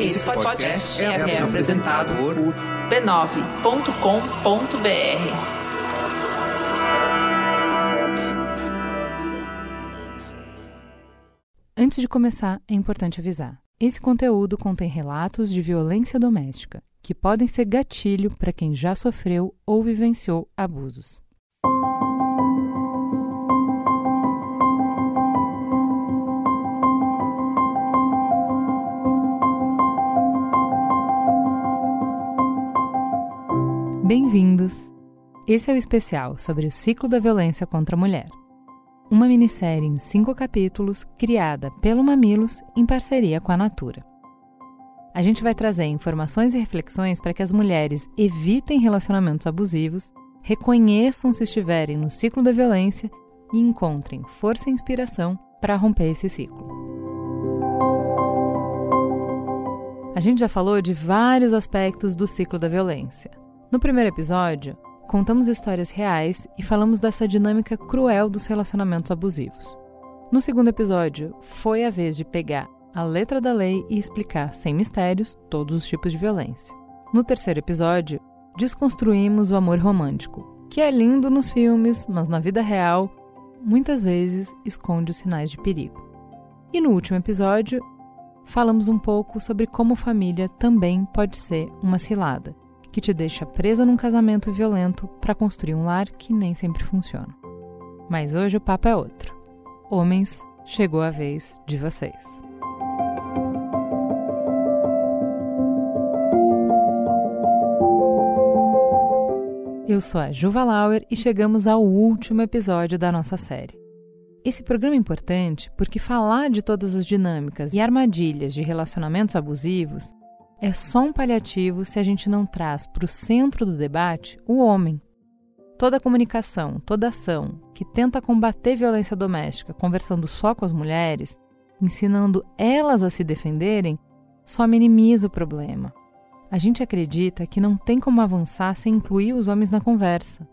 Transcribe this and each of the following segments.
Esse podcast é, é apresentado por b9.com.br. Antes de começar, é importante avisar. Esse conteúdo contém relatos de violência doméstica, que podem ser gatilho para quem já sofreu ou vivenciou abusos. Bem-vindos! Esse é o especial sobre o ciclo da violência contra a mulher. Uma minissérie em cinco capítulos criada pelo Mamilos em parceria com a Natura. A gente vai trazer informações e reflexões para que as mulheres evitem relacionamentos abusivos, reconheçam se estiverem no ciclo da violência e encontrem força e inspiração para romper esse ciclo. A gente já falou de vários aspectos do ciclo da violência no primeiro episódio, contamos histórias reais e falamos dessa dinâmica cruel dos relacionamentos abusivos. No segundo episódio, foi a vez de pegar a letra da lei e explicar, sem mistérios, todos os tipos de violência. No terceiro episódio, desconstruímos o amor romântico, que é lindo nos filmes, mas na vida real, muitas vezes esconde os sinais de perigo. E no último episódio, falamos um pouco sobre como família também pode ser uma cilada que te deixa presa num casamento violento para construir um lar que nem sempre funciona. Mas hoje o papo é outro. Homens, chegou a vez de vocês. Eu sou a Juva Lauer e chegamos ao último episódio da nossa série. Esse programa é importante porque falar de todas as dinâmicas e armadilhas de relacionamentos abusivos é só um paliativo se a gente não traz para o centro do debate o homem. Toda comunicação, toda ação que tenta combater violência doméstica conversando só com as mulheres, ensinando elas a se defenderem, só minimiza o problema. A gente acredita que não tem como avançar sem incluir os homens na conversa.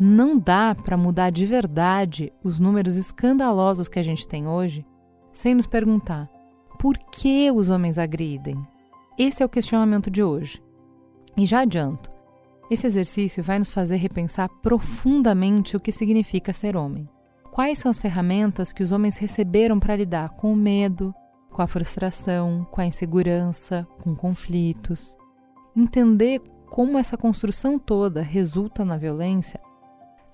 Não dá para mudar de verdade os números escandalosos que a gente tem hoje sem nos perguntar por que os homens agridem, esse é o questionamento de hoje. E já adianto, esse exercício vai nos fazer repensar profundamente o que significa ser homem. Quais são as ferramentas que os homens receberam para lidar com o medo, com a frustração, com a insegurança, com conflitos? Entender como essa construção toda resulta na violência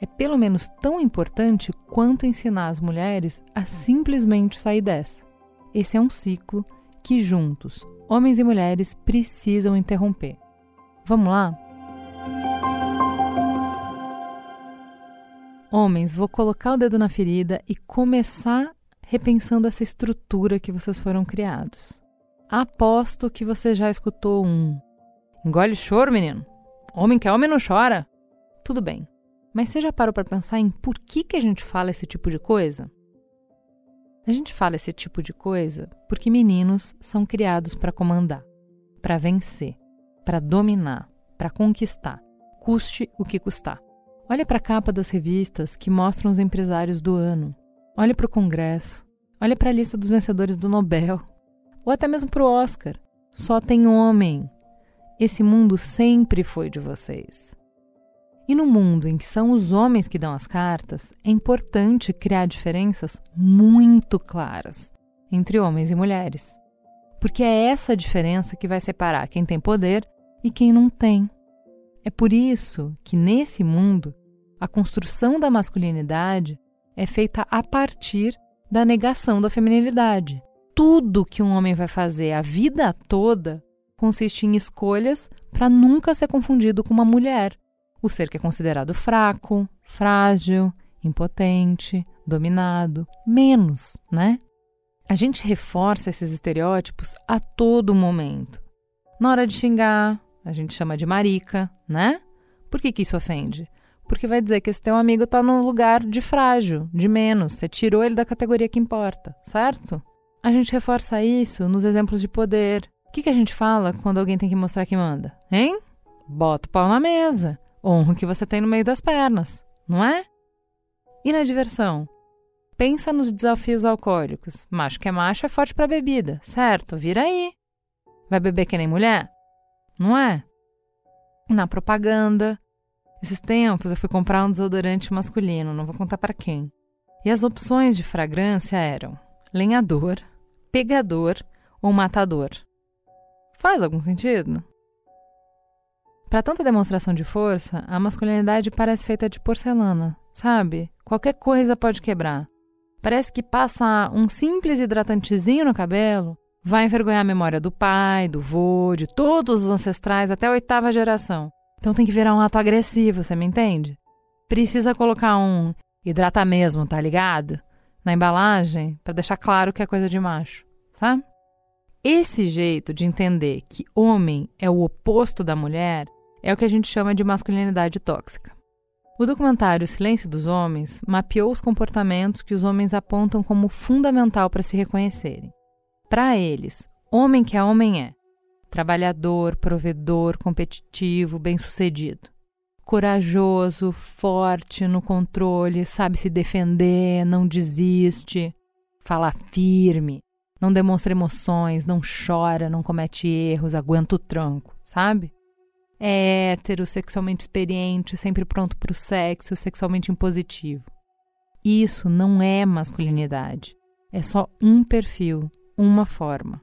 é pelo menos tão importante quanto ensinar as mulheres a simplesmente sair dessa. Esse é um ciclo que juntos, homens e mulheres precisam interromper. Vamos lá? Homens, vou colocar o dedo na ferida e começar repensando essa estrutura que vocês foram criados. Aposto que você já escutou um. Engole choro, menino. Homem que é homem não chora. Tudo bem. Mas você já parou para pensar em por que, que a gente fala esse tipo de coisa? A gente fala esse tipo de coisa porque meninos são criados para comandar, para vencer, para dominar, para conquistar, custe o que custar. Olha para a capa das revistas que mostram os empresários do ano. Olha para o Congresso. Olha para a lista dos vencedores do Nobel. Ou até mesmo para o Oscar. Só tem homem. Esse mundo sempre foi de vocês. E no mundo em que são os homens que dão as cartas, é importante criar diferenças muito claras entre homens e mulheres. Porque é essa diferença que vai separar quem tem poder e quem não tem. É por isso que, nesse mundo, a construção da masculinidade é feita a partir da negação da feminilidade. Tudo que um homem vai fazer a vida toda consiste em escolhas para nunca ser confundido com uma mulher o ser que é considerado fraco, frágil, impotente, dominado, menos, né? A gente reforça esses estereótipos a todo momento. Na hora de xingar, a gente chama de marica, né? Por que, que isso ofende? Porque vai dizer que esse teu amigo está no lugar de frágil, de menos. Você tirou ele da categoria que importa, certo? A gente reforça isso nos exemplos de poder. O que, que a gente fala quando alguém tem que mostrar que manda? Hein? Bota o pau na mesa. Honra o que você tem no meio das pernas, não é? E na diversão? pensa nos desafios alcoólicos. Macho que é macho é forte para bebida, certo? Vira aí. Vai beber que nem mulher? Não é? Na propaganda. Esses tempos eu fui comprar um desodorante masculino, não vou contar para quem. E as opções de fragrância eram lenhador, pegador ou matador. Faz algum sentido? Para tanta demonstração de força, a masculinidade parece feita de porcelana, sabe? Qualquer coisa pode quebrar. Parece que passa um simples hidratantezinho no cabelo, vai envergonhar a memória do pai, do vô, de todos os ancestrais até a oitava geração. Então tem que virar um ato agressivo, você me entende? Precisa colocar um hidrata mesmo, tá ligado? Na embalagem, para deixar claro que é coisa de macho, sabe? Esse jeito de entender que homem é o oposto da mulher é o que a gente chama de masculinidade tóxica. O documentário Silêncio dos Homens mapeou os comportamentos que os homens apontam como fundamental para se reconhecerem. Para eles, homem que é homem é trabalhador, provedor, competitivo, bem-sucedido. Corajoso, forte no controle, sabe se defender, não desiste, fala firme, não demonstra emoções, não chora, não comete erros, aguenta o tranco, sabe? É hétero, sexualmente experiente, sempre pronto para o sexo, sexualmente impositivo. Isso não é masculinidade. É só um perfil, uma forma.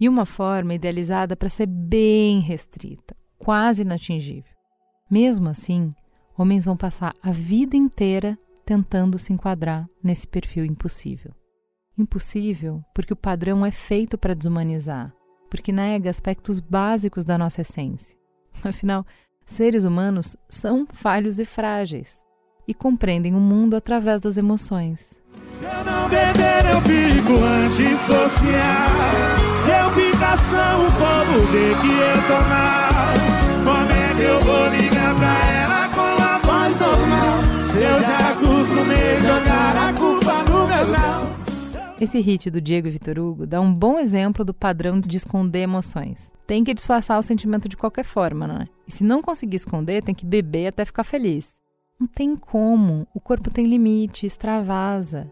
E uma forma idealizada para ser bem restrita, quase inatingível. Mesmo assim, homens vão passar a vida inteira tentando se enquadrar nesse perfil impossível. Impossível porque o padrão é feito para desumanizar, porque nega aspectos básicos da nossa essência. Afinal, seres humanos são falhos e frágeis e compreendem o mundo através das emoções. Se eu não beber, eu fico antissocial. Se eu ficar só, o povo vê que eu tô mal. Como é que eu vou ligar pra ela com a voz normal? Se eu já acostumei jogar a culpa no meu grau. Esse hit do Diego e Vitor Hugo dá um bom exemplo do padrão de esconder emoções. Tem que disfarçar o sentimento de qualquer forma, não é? E se não conseguir esconder, tem que beber até ficar feliz. Não tem como, o corpo tem limite, extravasa.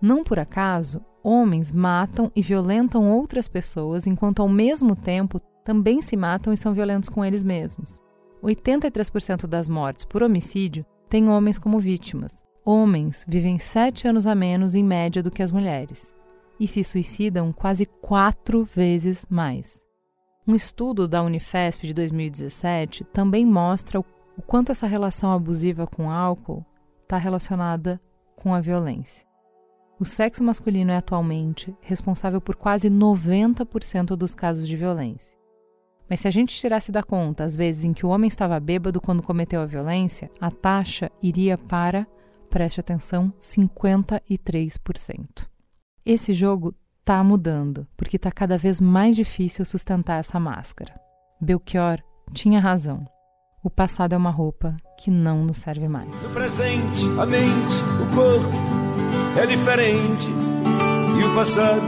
Não por acaso, homens matam e violentam outras pessoas enquanto ao mesmo tempo também se matam e são violentos com eles mesmos. 83% das mortes por homicídio têm homens como vítimas. Homens vivem sete anos a menos em média do que as mulheres e se suicidam quase quatro vezes mais. Um estudo da Unifesp de 2017 também mostra o quanto essa relação abusiva com álcool está relacionada com a violência. O sexo masculino é atualmente responsável por quase 90% dos casos de violência. Mas se a gente tirasse da conta as vezes em que o homem estava bêbado quando cometeu a violência, a taxa iria para preste atenção, 53%. Esse jogo está mudando, porque está cada vez mais difícil sustentar essa máscara. Belchior tinha razão. O passado é uma roupa que não nos serve mais. O presente, a mente, o corpo é diferente. E o passado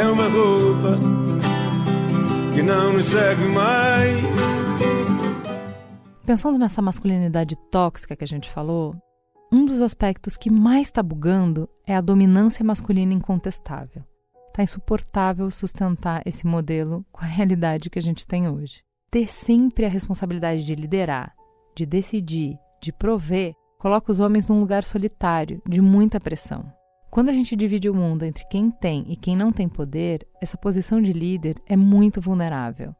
é uma roupa que não nos serve mais. Pensando nessa masculinidade tóxica que a gente falou, um dos aspectos que mais está bugando é a dominância masculina incontestável. Está insuportável sustentar esse modelo com a realidade que a gente tem hoje. Ter sempre a responsabilidade de liderar, de decidir, de prover, coloca os homens num lugar solitário, de muita pressão. Quando a gente divide o mundo entre quem tem e quem não tem poder, essa posição de líder é muito vulnerável.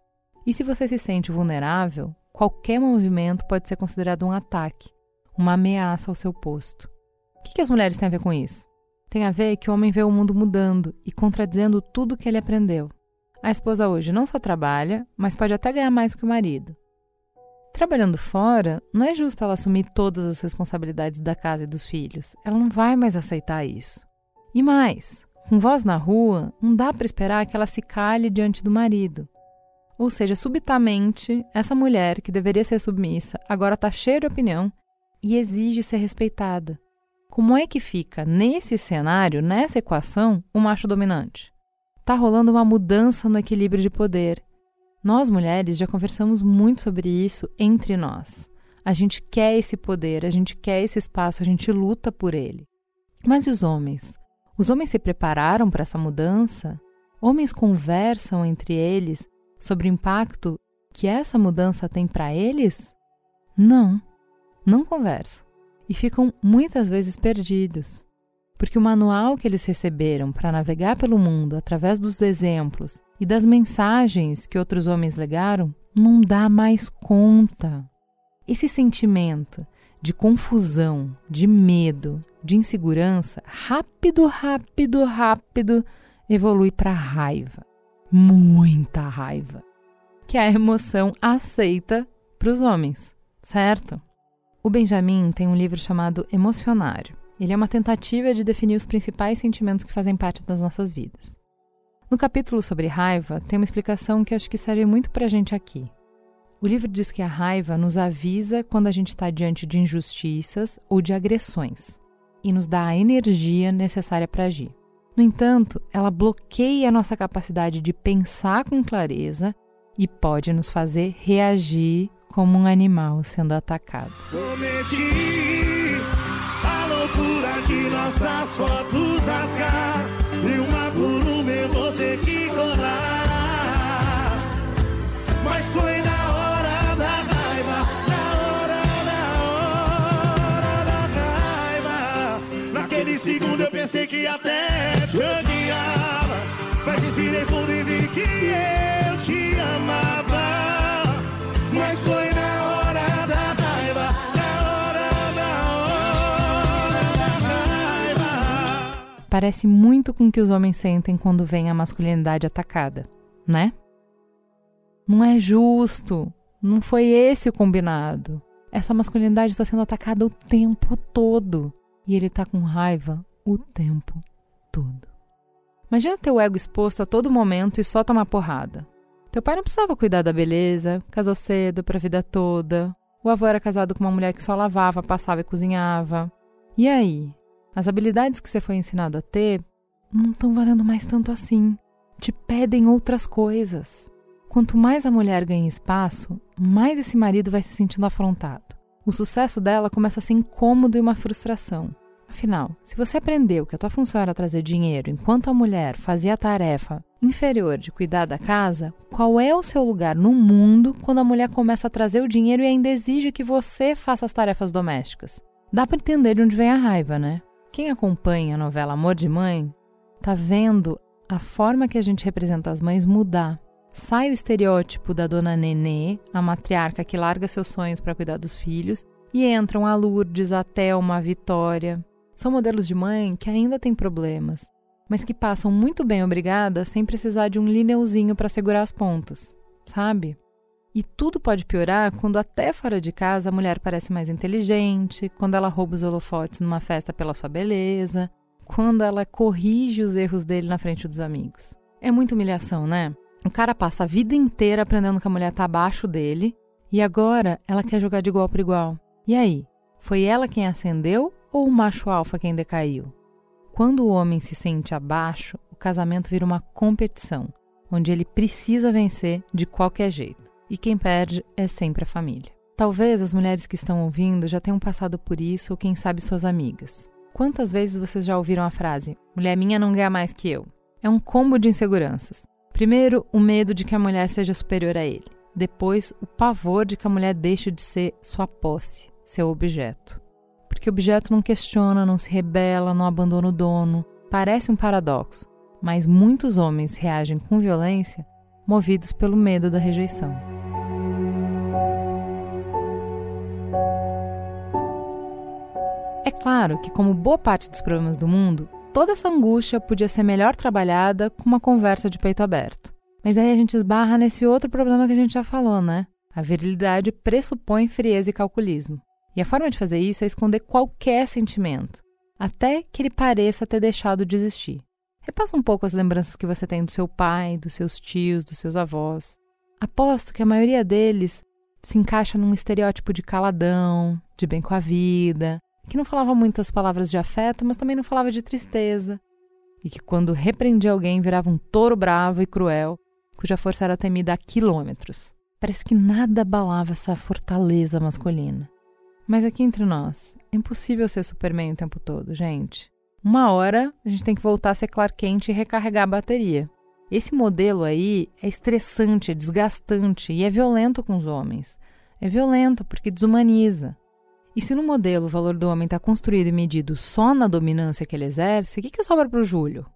E se você se sente vulnerável, qualquer movimento pode ser considerado um ataque uma ameaça ao seu posto. O que, as mulheres têm a ver com isso? Tem a ver que o homem vê o mundo mudando e contradizendo tudo que ele aprendeu. A esposa hoje não só trabalha, mas pode até ganhar mais que o marido. Trabalhando fora, não é justo ela assumir todas as responsabilidades da casa e dos filhos. Ela não vai mais aceitar isso. E mais, com voz na rua, não dá para esperar que ela se cale diante do marido. Ou seja, subitamente, essa mulher que deveria ser submissa agora está cheia de opinião e exige ser respeitada. Como é que fica nesse cenário, nessa equação, o macho dominante? Está rolando uma mudança no equilíbrio de poder. Nós mulheres já conversamos muito sobre isso entre nós. A gente quer esse poder, a gente quer esse espaço, a gente luta por ele. Mas e os homens? Os homens se prepararam para essa mudança? Homens conversam entre eles sobre o impacto que essa mudança tem para eles? Não, não conversam e ficam muitas vezes perdidos, porque o manual que eles receberam para navegar pelo mundo através dos exemplos e das mensagens que outros homens legaram não dá mais conta. Esse sentimento de confusão, de medo, de insegurança, rápido, rápido, rápido evolui para raiva. Muita raiva. Que é a emoção aceita para os homens, certo? O Benjamin tem um livro chamado Emocionário. Ele é uma tentativa de definir os principais sentimentos que fazem parte das nossas vidas. No capítulo sobre raiva, tem uma explicação que acho que serve muito para a gente aqui. O livro diz que a raiva nos avisa quando a gente está diante de injustiças ou de agressões e nos dá a energia necessária para agir. No entanto, ela bloqueia a nossa capacidade de pensar com clareza e pode nos fazer reagir como um animal sendo atacado. Cometi a loucura de nossas fotos rasgar e uma por uma eu vou ter que colar. Mas foi na hora da raiva, na hora, na hora da raiva. Naquele segundo eu pensei que até te odiava, mas respirei fundo e vi que eu te amava. Parece muito com o que os homens sentem quando vem a masculinidade atacada, né? Não é justo. Não foi esse o combinado. Essa masculinidade está sendo atacada o tempo todo. E ele está com raiva o tempo todo. Imagina teu ego exposto a todo momento e só tomar porrada. Teu pai não precisava cuidar da beleza, casou cedo pra vida toda. O avô era casado com uma mulher que só lavava, passava e cozinhava. E aí? As habilidades que você foi ensinado a ter não estão valendo mais tanto assim. Te pedem outras coisas. Quanto mais a mulher ganha espaço, mais esse marido vai se sentindo afrontado. O sucesso dela começa a ser incômodo e uma frustração. Afinal, se você aprendeu que a tua função era trazer dinheiro enquanto a mulher fazia a tarefa inferior de cuidar da casa, qual é o seu lugar no mundo quando a mulher começa a trazer o dinheiro e ainda exige que você faça as tarefas domésticas? Dá para entender de onde vem a raiva, né? Quem acompanha a novela Amor de Mãe tá vendo a forma que a gente representa as mães mudar. Sai o estereótipo da dona Nenê, a matriarca que larga seus sonhos para cuidar dos filhos, e entram a Lourdes, a Thelma, a Vitória. São modelos de mãe que ainda têm problemas, mas que passam muito bem obrigada sem precisar de um lineuzinho para segurar as pontas, sabe? E tudo pode piorar quando até fora de casa a mulher parece mais inteligente, quando ela rouba os holofotes numa festa pela sua beleza, quando ela corrige os erros dele na frente dos amigos. É muita humilhação, né? O cara passa a vida inteira aprendendo que a mulher tá abaixo dele e agora ela quer jogar de igual para igual. E aí? Foi ela quem acendeu ou o macho alfa quem decaiu? Quando o homem se sente abaixo, o casamento vira uma competição, onde ele precisa vencer de qualquer jeito. E quem perde é sempre a família. Talvez as mulheres que estão ouvindo já tenham passado por isso ou quem sabe suas amigas. Quantas vezes vocês já ouviram a frase: mulher minha não ganha mais que eu? É um combo de inseguranças. Primeiro, o medo de que a mulher seja superior a ele. Depois, o pavor de que a mulher deixe de ser sua posse, seu objeto. Porque o objeto não questiona, não se rebela, não abandona o dono. Parece um paradoxo, mas muitos homens reagem com violência movidos pelo medo da rejeição. É claro que, como boa parte dos problemas do mundo, toda essa angústia podia ser melhor trabalhada com uma conversa de peito aberto. Mas aí a gente esbarra nesse outro problema que a gente já falou, né? A virilidade pressupõe frieza e calculismo. E a forma de fazer isso é esconder qualquer sentimento, até que ele pareça ter deixado de existir. Repassa um pouco as lembranças que você tem do seu pai, dos seus tios, dos seus avós. Aposto que a maioria deles se encaixa num estereótipo de caladão, de bem com a vida, que não falava muitas palavras de afeto, mas também não falava de tristeza, e que quando repreendia alguém virava um touro bravo e cruel, cuja força era temida a quilômetros. Parece que nada abalava essa fortaleza masculina. Mas aqui entre nós, é impossível ser Superman o tempo todo, gente. Uma hora a gente tem que voltar a ser Kent e recarregar a bateria. Esse modelo aí é estressante, é desgastante e é violento com os homens. É violento porque desumaniza. E se no modelo o valor do homem está construído e medido só na dominância que ele exerce, o que, que sobra para o Júlio?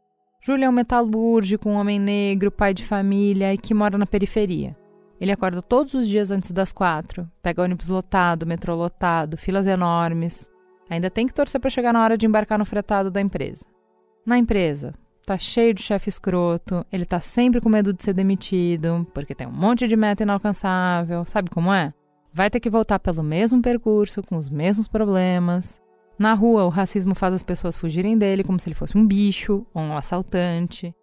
Júlio é um metalúrgico, um homem negro, pai de família e que mora na periferia. Ele acorda todos os dias antes das quatro, pega ônibus lotado, metrô lotado, filas enormes. Ainda tem que torcer para chegar na hora de embarcar no fretado da empresa. Na empresa, tá cheio de chefe escroto, ele tá sempre com medo de ser demitido, porque tem um monte de meta inalcançável, sabe como é? Vai ter que voltar pelo mesmo percurso, com os mesmos problemas. Na rua, o racismo faz as pessoas fugirem dele como se ele fosse um bicho ou um assaltante.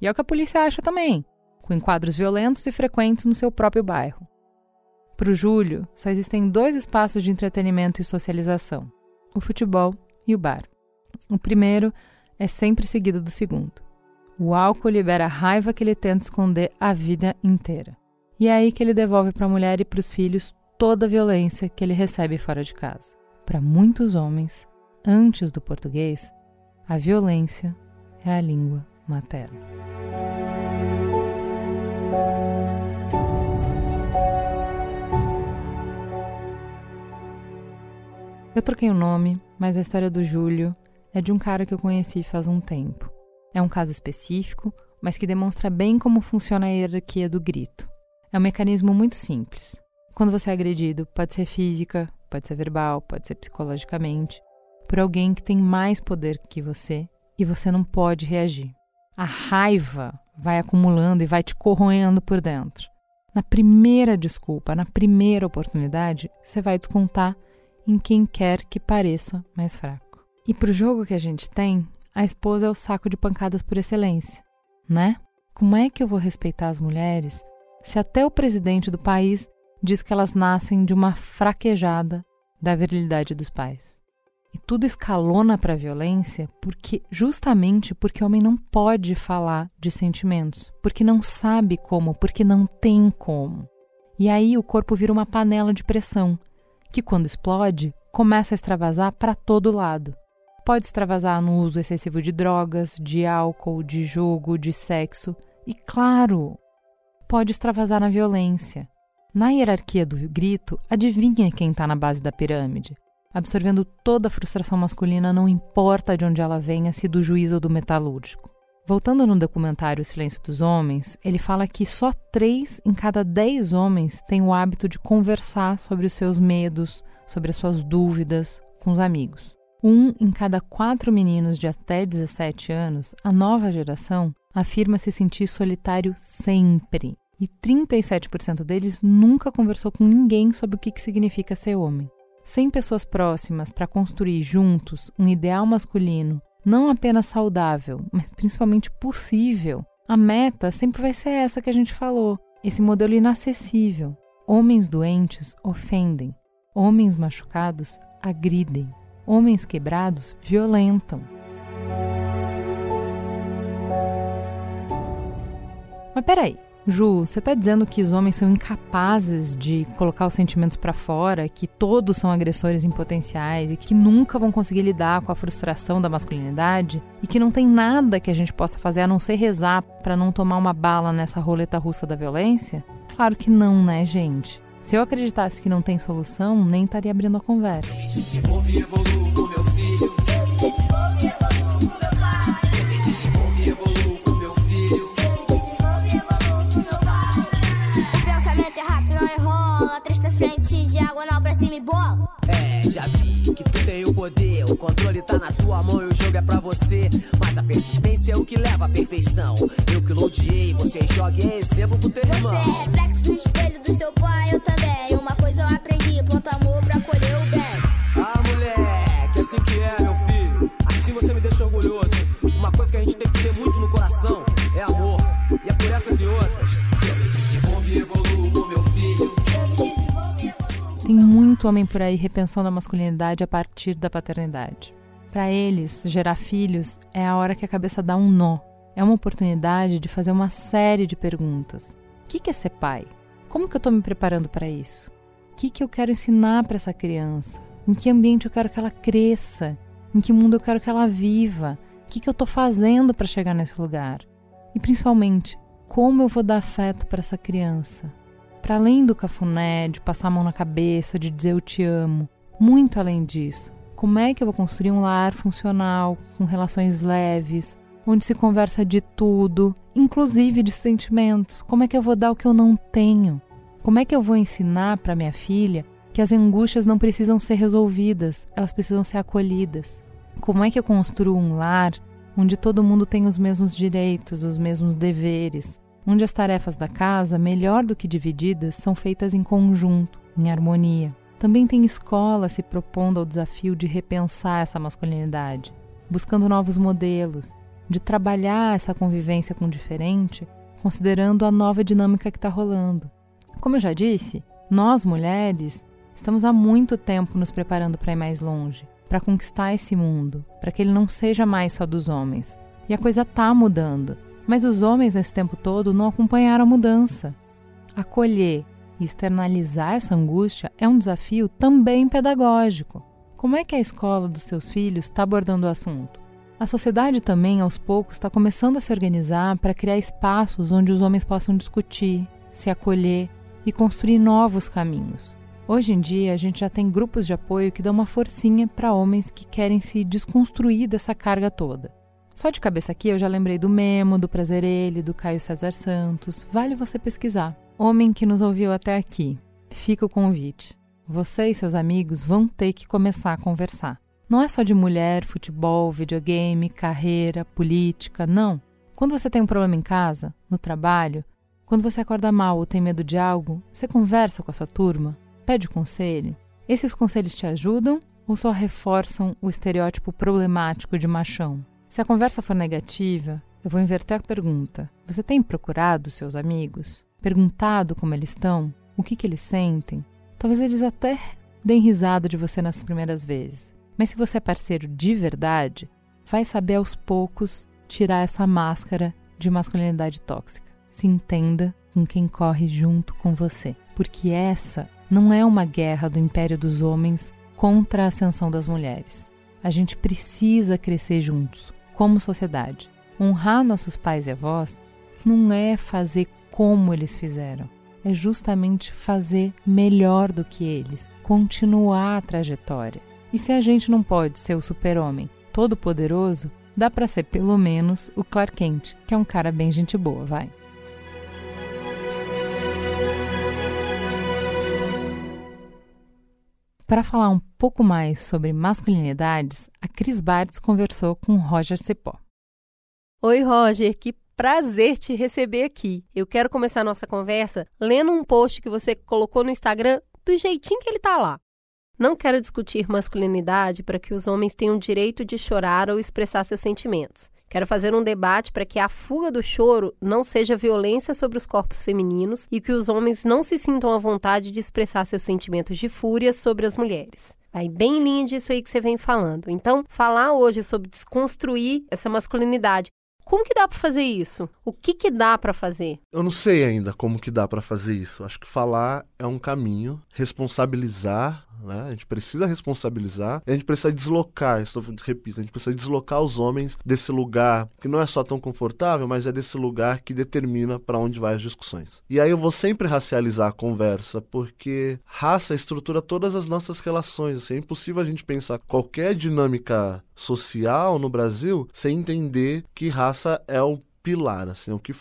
E é o que a polícia acha também com enquadros violentos e frequentes no seu próprio bairro. Para o Júlio, só existem dois espaços de entretenimento e socialização: o futebol e o bar. O primeiro é sempre seguido do segundo. O álcool libera a raiva que ele tenta esconder a vida inteira. E é aí que ele devolve para a mulher e para os filhos toda a violência que ele recebe fora de casa. Para muitos homens, antes do português, a violência é a língua materna. Eu troquei o nome, mas a história do Júlio é de um cara que eu conheci faz um tempo. É um caso específico, mas que demonstra bem como funciona a hierarquia do grito. É um mecanismo muito simples. Quando você é agredido, pode ser física, pode ser verbal, pode ser psicologicamente, por alguém que tem mais poder que você e você não pode reagir. A raiva vai acumulando e vai te corroendo por dentro. Na primeira desculpa, na primeira oportunidade, você vai descontar em quem quer que pareça mais fraco. E para o jogo que a gente tem, a esposa é o saco de pancadas por excelência, né? Como é que eu vou respeitar as mulheres se até o presidente do país diz que elas nascem de uma fraquejada da virilidade dos pais? E tudo escalona para a violência porque justamente porque o homem não pode falar de sentimentos, porque não sabe como, porque não tem como. E aí o corpo vira uma panela de pressão que, quando explode, começa a extravasar para todo lado. Pode extravasar no uso excessivo de drogas, de álcool, de jogo, de sexo e, claro, pode extravasar na violência. Na hierarquia do grito, adivinha quem está na base da pirâmide? Absorvendo toda a frustração masculina, não importa de onde ela venha, se do juiz ou do metalúrgico. Voltando no documentário O Silêncio dos Homens, ele fala que só três em cada dez homens têm o hábito de conversar sobre os seus medos, sobre as suas dúvidas com os amigos. Um em cada quatro meninos de até 17 anos, a nova geração, afirma se sentir solitário sempre. E 37% deles nunca conversou com ninguém sobre o que significa ser homem. Sem pessoas próximas para construir juntos um ideal masculino não apenas saudável, mas principalmente possível. A meta sempre vai ser essa que a gente falou, esse modelo inacessível. Homens doentes ofendem, homens machucados agridem, homens quebrados violentam. Mas peraí, Ju, você está dizendo que os homens são incapazes de colocar os sentimentos para fora, que todos são agressores em potenciais e que nunca vão conseguir lidar com a frustração da masculinidade e que não tem nada que a gente possa fazer a não ser rezar para não tomar uma bala nessa roleta russa da violência? Claro que não, né, gente? Se eu acreditasse que não tem solução, nem estaria abrindo a conversa. Frente, diagonal pra cima e bola. É, já vi que tu tem o poder. O controle tá na tua mão e o jogo é pra você. Mas a persistência é o que leva à perfeição. Eu que loadiei, você joga é exemplo pro teu irmão. Você é reflexo no espelho do seu pai, eu também. Uma coisa eu aprendi, planta amor pra colher o bem. Ah, moleque, assim que é, meu filho. Assim você me deixa orgulhoso. Uma coisa que a gente tem que ter muito no coração Tem muito homem por aí repensando a masculinidade a partir da paternidade. Para eles, gerar filhos é a hora que a cabeça dá um nó. É uma oportunidade de fazer uma série de perguntas. O que é ser pai? Como que eu estou me preparando para isso? O que, que eu quero ensinar para essa criança? Em que ambiente eu quero que ela cresça? Em que mundo eu quero que ela viva? O que, que eu estou fazendo para chegar nesse lugar? E principalmente, como eu vou dar afeto para essa criança? Para além do cafuné, de passar a mão na cabeça, de dizer eu te amo, muito além disso, como é que eu vou construir um lar funcional, com relações leves, onde se conversa de tudo, inclusive de sentimentos? Como é que eu vou dar o que eu não tenho? Como é que eu vou ensinar para minha filha que as angústias não precisam ser resolvidas, elas precisam ser acolhidas? Como é que eu construo um lar onde todo mundo tem os mesmos direitos, os mesmos deveres, onde as tarefas da casa, melhor do que divididas, são feitas em conjunto, em harmonia? Também tem escola se propondo ao desafio de repensar essa masculinidade, buscando novos modelos, de trabalhar essa convivência com o diferente, considerando a nova dinâmica que está rolando. Como eu já disse, nós mulheres estamos há muito tempo nos preparando para ir mais longe, para conquistar esse mundo, para que ele não seja mais só dos homens. E a coisa está mudando, mas os homens nesse tempo todo não acompanharam a mudança. Acolher e externalizar essa angústia é um desafio também pedagógico. Como é que a escola dos seus filhos está abordando o assunto? A sociedade também, aos poucos, está começando a se organizar para criar espaços onde os homens possam discutir, se acolher e construir novos caminhos. Hoje em dia, a gente já tem grupos de apoio que dão uma forcinha para homens que querem se desconstruir dessa carga toda. Só de cabeça aqui eu já lembrei do Memo, do Prazer Ele, do Caio César Santos. Vale você pesquisar. Homem que nos ouviu até aqui, fica o convite. Você e seus amigos vão ter que começar a conversar. Não é só de mulher, futebol, videogame, carreira, política, não. Quando você tem um problema em casa, no trabalho, quando você acorda mal ou tem medo de algo, você conversa com a sua turma, pede conselho. Esses conselhos te ajudam ou só reforçam o estereótipo problemático de machão? Se a conversa for negativa, eu vou inverter a pergunta. Você tem procurado seus amigos? perguntado como eles estão, o que, que eles sentem, talvez eles até deem risada de você nas primeiras vezes. Mas se você é parceiro de verdade, vai saber aos poucos tirar essa máscara de masculinidade tóxica. Se entenda com quem corre junto com você, porque essa não é uma guerra do império dos homens contra a ascensão das mulheres. A gente precisa crescer juntos, como sociedade. Honrar nossos pais e avós não é fazer como eles fizeram. É justamente fazer melhor do que eles, continuar a trajetória. E se a gente não pode ser o super-homem todo-poderoso, dá para ser pelo menos o Clark Kent, que é um cara bem gente boa, vai. Para falar um pouco mais sobre masculinidades, a Cris Bartz conversou com Roger Cepó. Oi, Roger, que prazer te receber aqui. Eu quero começar nossa conversa lendo um post que você colocou no Instagram do jeitinho que ele tá lá. Não quero discutir masculinidade para que os homens tenham direito de chorar ou expressar seus sentimentos. Quero fazer um debate para que a fuga do choro não seja violência sobre os corpos femininos e que os homens não se sintam à vontade de expressar seus sentimentos de fúria sobre as mulheres. Vai bem em linha disso aí que você vem falando. Então, falar hoje sobre desconstruir essa masculinidade como que dá para fazer isso? O que que dá para fazer? Eu não sei ainda como que dá para fazer isso. Acho que falar é um caminho, responsabilizar né? A gente precisa responsabilizar, a gente precisa deslocar, estou, repito, a gente precisa deslocar os homens desse lugar que não é só tão confortável, mas é desse lugar que determina para onde vai as discussões. E aí eu vou sempre racializar a conversa, porque raça estrutura todas as nossas relações. Assim, é impossível a gente pensar qualquer dinâmica social no Brasil sem entender que raça é o pilar, assim, é o que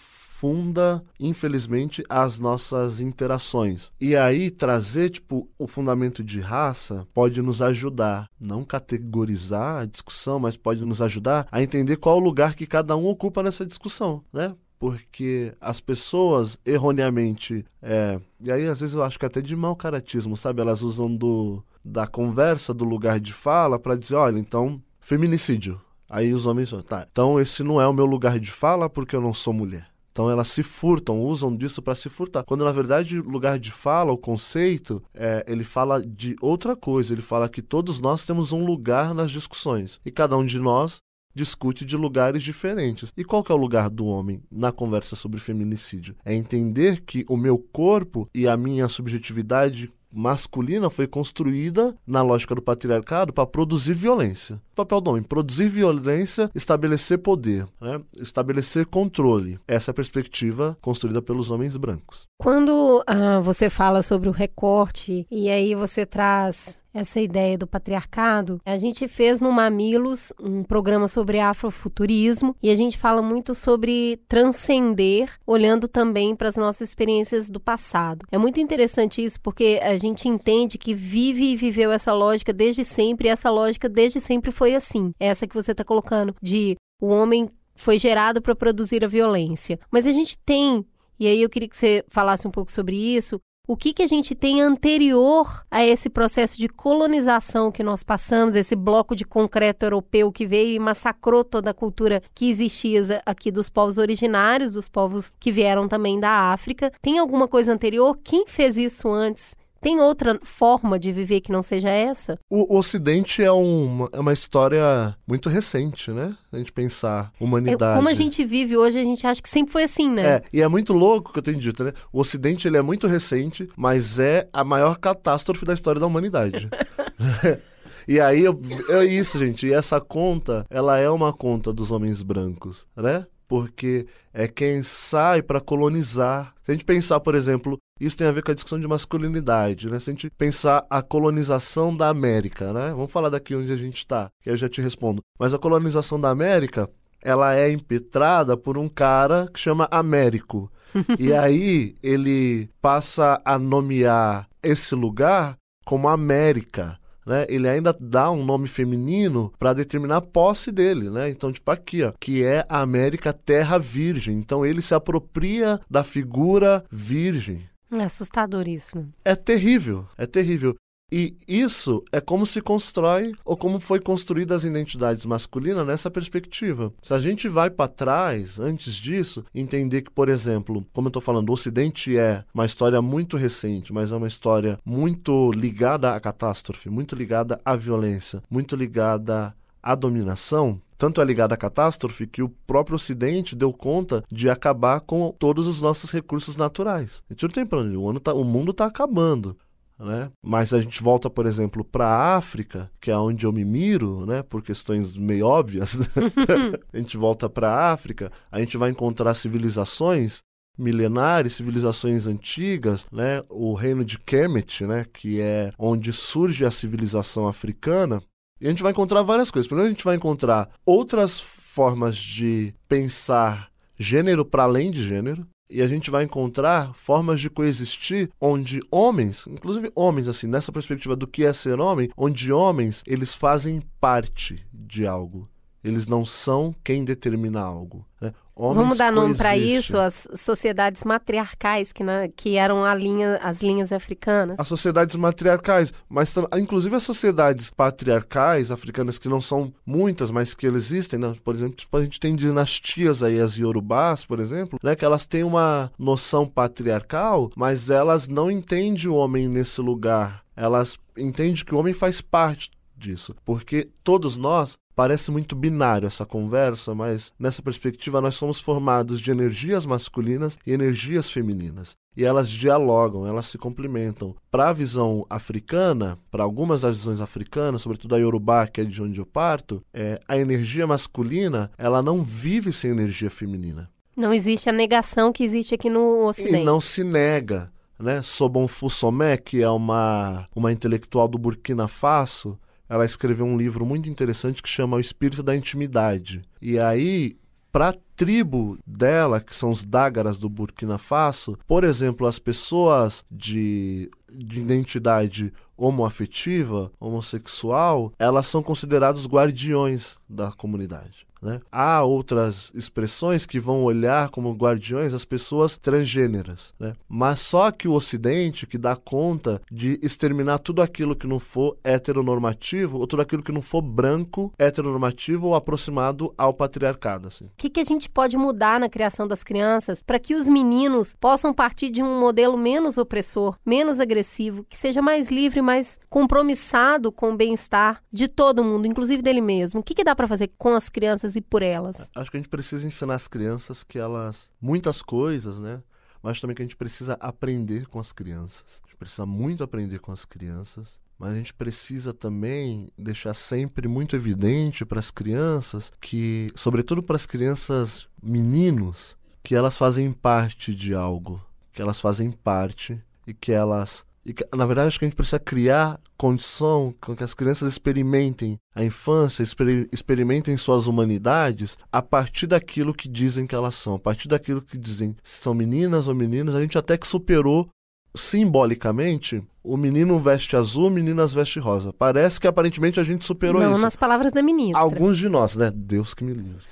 funda, infelizmente, as nossas interações. E aí trazer, tipo, o fundamento de raça pode nos ajudar, não categorizar a discussão, mas pode nos ajudar a entender qual o lugar que cada um ocupa nessa discussão, né? porque as pessoas erroneamente é, e aí às vezes eu acho que até de mau caratismo, sabe? Elas usam do da conversa, do lugar de fala para dizer, olha, então feminicídio. Aí os homens, tá. Então esse não é o meu lugar de fala porque eu não sou mulher. Então elas se furtam, usam disso para se furtar. Quando na verdade o lugar de fala, o conceito, é, ele fala de outra coisa. Ele fala que todos nós temos um lugar nas discussões e cada um de nós discute de lugares diferentes. E qual que é o lugar do homem na conversa sobre feminicídio? É entender que o meu corpo e a minha subjetividade masculina foi construída na lógica do patriarcado para produzir violência. O papel do homem, produzir violência, estabelecer poder, né? estabelecer controle. Essa é a perspectiva construída pelos homens brancos. Quando ah, você fala sobre o recorte e aí você traz essa ideia do patriarcado, a gente fez no Mamilos um programa sobre afrofuturismo e a gente fala muito sobre transcender, olhando também para as nossas experiências do passado. É muito interessante isso porque a gente entende que vive e viveu essa lógica desde sempre e essa lógica desde sempre foi assim. Essa que você está colocando de o homem foi gerado para produzir a violência. Mas a gente tem e aí eu queria que você falasse um pouco sobre isso, o que, que a gente tem anterior a esse processo de colonização que nós passamos, esse bloco de concreto europeu que veio e massacrou toda a cultura que existia aqui dos povos originários, dos povos que vieram também da África? Tem alguma coisa anterior? Quem fez isso antes? Tem outra forma de viver que não seja essa? O, o Ocidente é uma, é uma história muito recente, né? A gente pensar humanidade. É, como a gente vive hoje, a gente acha que sempre foi assim, né? É, e é muito louco o que eu tenho dito, né? O Ocidente ele é muito recente, mas é a maior catástrofe da história da humanidade. E aí, é isso, gente. E essa conta, ela é uma conta dos homens brancos, né? Porque é quem sai para colonizar. Se a gente pensar, por exemplo, isso tem a ver com a discussão de masculinidade, né? Se a gente pensar a colonização da América, né? Vamos falar daqui onde a gente está, que eu já te respondo. Mas a colonização da América, ela é impetrada por um cara que chama Américo. e aí ele passa a nomear esse lugar como América. Né? Ele ainda dá um nome feminino para determinar a posse dele, né? Então, tipo aqui, ó, que é a América Terra Virgem. Então, ele se apropria da figura virgem. É assustador isso. É terrível, é terrível. E isso é como se constrói ou como foi construída as identidades masculinas nessa perspectiva. Se a gente vai para trás, antes disso, entender que, por exemplo, como eu estou falando, o Ocidente é uma história muito recente, mas é uma história muito ligada à catástrofe, muito ligada à violência, muito ligada à dominação, tanto é ligada à catástrofe que o próprio Ocidente deu conta de acabar com todos os nossos recursos naturais. A gente não tem plano, o, tá, o mundo está acabando. Né? Mas a gente volta, por exemplo, para a África, que é onde eu me miro, né? por questões meio óbvias. A gente volta para a África, a gente vai encontrar civilizações milenares, civilizações antigas, né? O reino de Kemet, né? Que é onde surge a civilização africana. E a gente vai encontrar várias coisas. Primeiro, a gente vai encontrar outras formas de pensar gênero para além de gênero. E a gente vai encontrar formas de coexistir onde homens, inclusive homens, assim, nessa perspectiva do que é ser homem, onde homens, eles fazem parte de algo. Eles não são quem determina algo. Né? Homens Vamos dar nome para isso, as sociedades matriarcais que, na, que eram a linha, as linhas africanas. As sociedades matriarcais, mas inclusive as sociedades patriarcais africanas, que não são muitas, mas que existem, né? por exemplo, tipo, a gente tem dinastias aí, as Yorubás, por exemplo, né? que elas têm uma noção patriarcal, mas elas não entendem o homem nesse lugar. Elas entendem que o homem faz parte disso, porque todos nós Parece muito binário essa conversa, mas nessa perspectiva nós somos formados de energias masculinas e energias femininas. E elas dialogam, elas se complementam. Para a visão africana, para algumas das visões africanas, sobretudo a Yorubá, que é de onde eu parto, é, a energia masculina ela não vive sem energia feminina. Não existe a negação que existe aqui no Ocidente. E não se nega. Né? Sobonfu Somé, que é uma, uma intelectual do Burkina Faso, ela escreveu um livro muito interessante que chama O Espírito da Intimidade. E aí, para a tribo dela, que são os Dágaras do Burkina Faso, por exemplo, as pessoas de, de identidade homoafetiva, homossexual, elas são consideradas guardiões da comunidade. Né? Há outras expressões que vão olhar como guardiões as pessoas transgêneras, né? mas só que o Ocidente que dá conta de exterminar tudo aquilo que não for heteronormativo ou tudo aquilo que não for branco, heteronormativo ou aproximado ao patriarcado. Assim. O que, que a gente pode mudar na criação das crianças para que os meninos possam partir de um modelo menos opressor, menos agressivo, que seja mais livre, mais compromissado com o bem-estar de todo mundo, inclusive dele mesmo? O que, que dá para fazer com as crianças e por elas? Acho que a gente precisa ensinar as crianças que elas. muitas coisas, né? mas também que a gente precisa aprender com as crianças. A gente precisa muito aprender com as crianças. Mas a gente precisa também deixar sempre muito evidente para as crianças que, sobretudo para as crianças meninos, que elas fazem parte de algo, que elas fazem parte e que elas e na verdade, acho que a gente precisa criar condição com que as crianças experimentem a infância, exper experimentem suas humanidades a partir daquilo que dizem que elas são, a partir daquilo que dizem se são meninas ou meninos. A gente até que superou simbolicamente o menino veste azul, meninas veste rosa. Parece que aparentemente a gente superou Não, isso. nas palavras da ministra. Alguns de nós, né? Deus que me livre.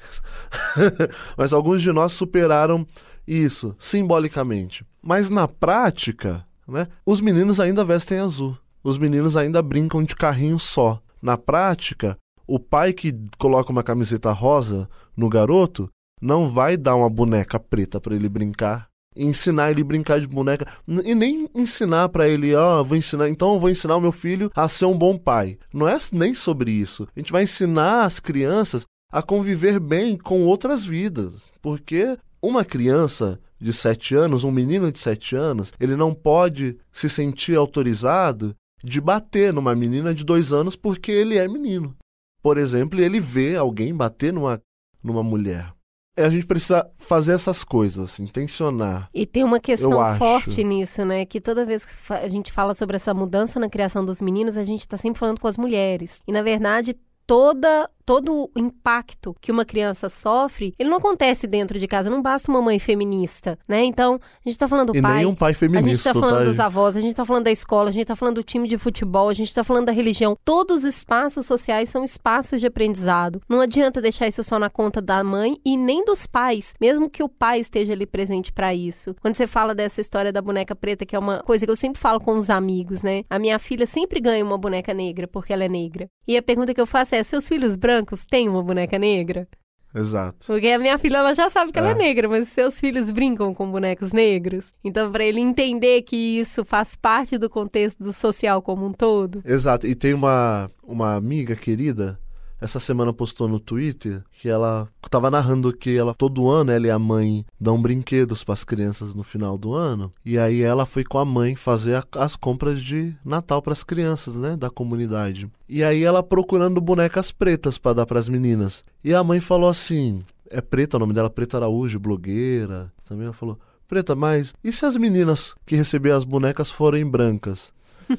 Mas alguns de nós superaram isso simbolicamente. Mas na prática, né? Os meninos ainda vestem azul. Os meninos ainda brincam de carrinho só. Na prática, o pai que coloca uma camiseta rosa no garoto não vai dar uma boneca preta para ele brincar ensinar ele a brincar de boneca e nem ensinar para ele, ó, oh, vou ensinar, então eu vou ensinar o meu filho a ser um bom pai. Não é nem sobre isso. A gente vai ensinar as crianças a conviver bem com outras vidas, porque uma criança de 7 anos, um menino de 7 anos, ele não pode se sentir autorizado de bater numa menina de 2 anos porque ele é menino. Por exemplo, ele vê alguém bater numa, numa mulher. A gente precisa fazer essas coisas, intencionar. E tem uma questão forte nisso, né? Que toda vez que a gente fala sobre essa mudança na criação dos meninos, a gente está sempre falando com as mulheres. E, na verdade, toda todo o impacto que uma criança sofre, ele não acontece dentro de casa. Não basta uma mãe feminista, né? Então, a gente tá falando do e pai. Nem um pai feminista. A gente tá falando tá dos avós, a gente tá falando da escola, a gente tá falando do time de futebol, a gente tá falando da religião. Todos os espaços sociais são espaços de aprendizado. Não adianta deixar isso só na conta da mãe e nem dos pais, mesmo que o pai esteja ali presente para isso. Quando você fala dessa história da boneca preta, que é uma coisa que eu sempre falo com os amigos, né? A minha filha sempre ganha uma boneca negra porque ela é negra. E a pergunta que eu faço é: seus filhos brancos têm uma boneca negra? Exato. Porque a minha filha ela já sabe que é. ela é negra, mas seus filhos brincam com bonecos negros. Então, para ele entender que isso faz parte do contexto do social como um todo. Exato. E tem uma, uma amiga querida essa semana postou no Twitter que ela estava narrando que ela todo ano ela e a mãe dão brinquedos para as crianças no final do ano e aí ela foi com a mãe fazer a, as compras de Natal para as crianças, né, da comunidade. E aí ela procurando bonecas pretas para dar para as meninas. E a mãe falou assim: "É preta, o nome dela é Preta Araújo, blogueira". Também ela falou: "Preta, mas e se as meninas que receberam as bonecas forem brancas?"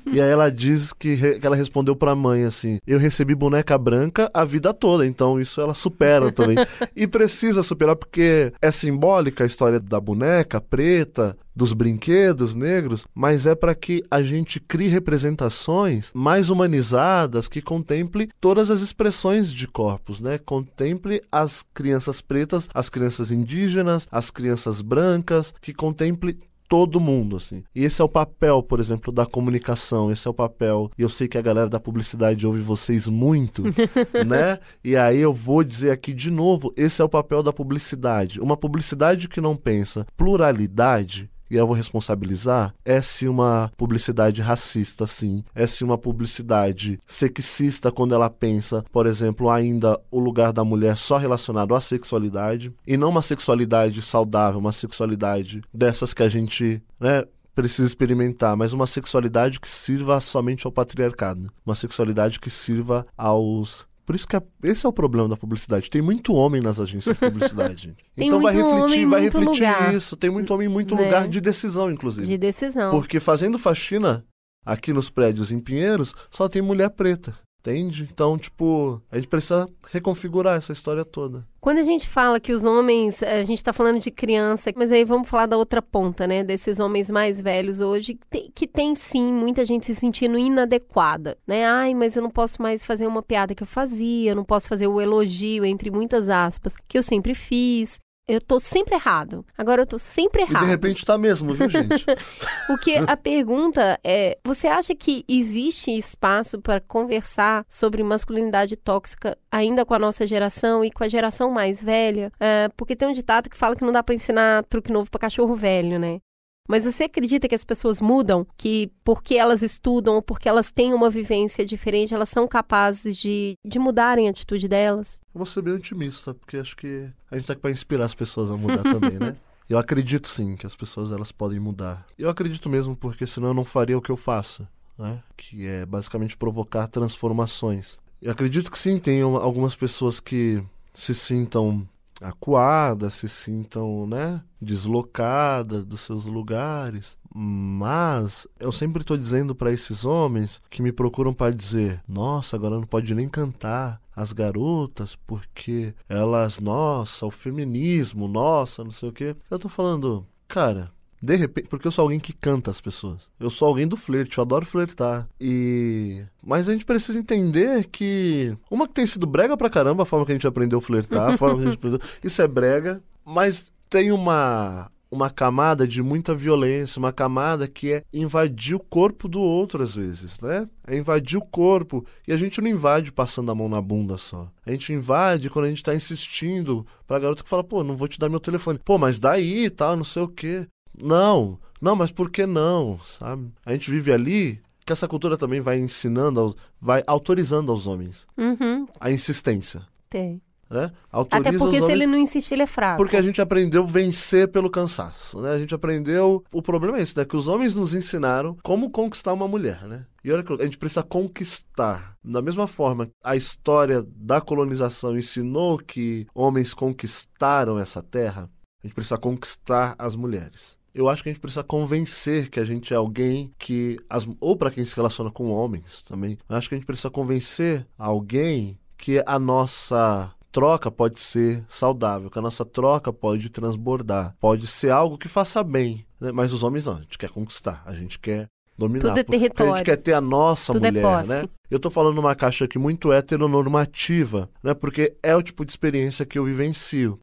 E aí ela diz que, re, que ela respondeu pra mãe assim: Eu recebi boneca branca a vida toda, então isso ela supera também. e precisa superar, porque é simbólica a história da boneca preta, dos brinquedos negros, mas é para que a gente crie representações mais humanizadas que contemple todas as expressões de corpos, né? Contemple as crianças pretas, as crianças indígenas, as crianças brancas, que contemple todo mundo, assim. E esse é o papel, por exemplo, da comunicação, esse é o papel. E eu sei que a galera da publicidade ouve vocês muito, né? E aí eu vou dizer aqui de novo, esse é o papel da publicidade. Uma publicidade que não pensa pluralidade e eu vou responsabilizar, é se uma publicidade racista, sim. É se uma publicidade sexista quando ela pensa, por exemplo, ainda o lugar da mulher só relacionado à sexualidade e não uma sexualidade saudável, uma sexualidade dessas que a gente, né, precisa experimentar, mas uma sexualidade que sirva somente ao patriarcado, uma sexualidade que sirva aos por isso que esse é o problema da publicidade. Tem muito homem nas agências de publicidade. então vai refletir, vai refletir lugar, isso. Tem muito homem em muito né? lugar de decisão, inclusive. De decisão. Porque fazendo faxina aqui nos prédios em Pinheiros, só tem mulher preta. Entende? Então, tipo, a gente precisa reconfigurar essa história toda. Quando a gente fala que os homens, a gente tá falando de criança, mas aí vamos falar da outra ponta, né? Desses homens mais velhos hoje, que tem, que tem sim muita gente se sentindo inadequada, né? Ai, mas eu não posso mais fazer uma piada que eu fazia, eu não posso fazer o elogio, entre muitas aspas, que eu sempre fiz. Eu tô sempre errado. Agora eu tô sempre errado. E de repente tá mesmo, viu, gente? o que a pergunta é: você acha que existe espaço para conversar sobre masculinidade tóxica ainda com a nossa geração e com a geração mais velha? É, porque tem um ditado que fala que não dá para ensinar truque novo para cachorro velho, né? Mas você acredita que as pessoas mudam? Que porque elas estudam ou porque elas têm uma vivência diferente, elas são capazes de, de mudarem a atitude delas? Eu vou ser bem otimista, porque acho que a gente tá aqui pra inspirar as pessoas a mudar também, né? Eu acredito sim que as pessoas elas podem mudar. Eu acredito mesmo porque senão eu não faria o que eu faço, né? Que é basicamente provocar transformações. Eu acredito que sim, tem algumas pessoas que se sintam acuadas, se sintam, né, deslocadas dos seus lugares. Mas eu sempre estou dizendo para esses homens que me procuram para dizer: nossa, agora não pode nem cantar as garotas porque elas, nossa, o feminismo, nossa, não sei o quê. Eu tô falando, cara, de repente, porque eu sou alguém que canta as pessoas. Eu sou alguém do flerte, eu adoro flertar. E. Mas a gente precisa entender que. Uma que tem sido brega pra caramba a forma que a gente aprendeu a flertar, a forma que a gente aprendeu. Isso é brega, mas tem uma uma camada de muita violência, uma camada que é invadir o corpo do outro às vezes, né? É invadir o corpo. E a gente não invade passando a mão na bunda só. A gente invade quando a gente tá insistindo pra garota que fala, pô, não vou te dar meu telefone. Pô, mas daí e tal, não sei o quê. Não, não, mas por que não, sabe? A gente vive ali que essa cultura também vai ensinando, vai autorizando aos homens uhum. a insistência. Tem. Né? Autoriza Até porque se homens... ele não insistir, ele é fraco. Porque a gente aprendeu vencer pelo cansaço, né? A gente aprendeu... O problema é esse, né? Que os homens nos ensinaram como conquistar uma mulher, né? E olha que a gente precisa conquistar. Da mesma forma, a história da colonização ensinou que homens conquistaram essa terra, a gente precisa conquistar as mulheres. Eu acho que a gente precisa convencer que a gente é alguém que. As, ou para quem se relaciona com homens também. Eu acho que a gente precisa convencer alguém que a nossa troca pode ser saudável, que a nossa troca pode transbordar, pode ser algo que faça bem. Né? Mas os homens não, a gente quer conquistar, a gente quer dominar. Tudo é território. a gente quer ter a nossa Tudo é mulher, é né? Eu tô falando numa caixa aqui muito heteronormativa, né? Porque é o tipo de experiência que eu vivencio.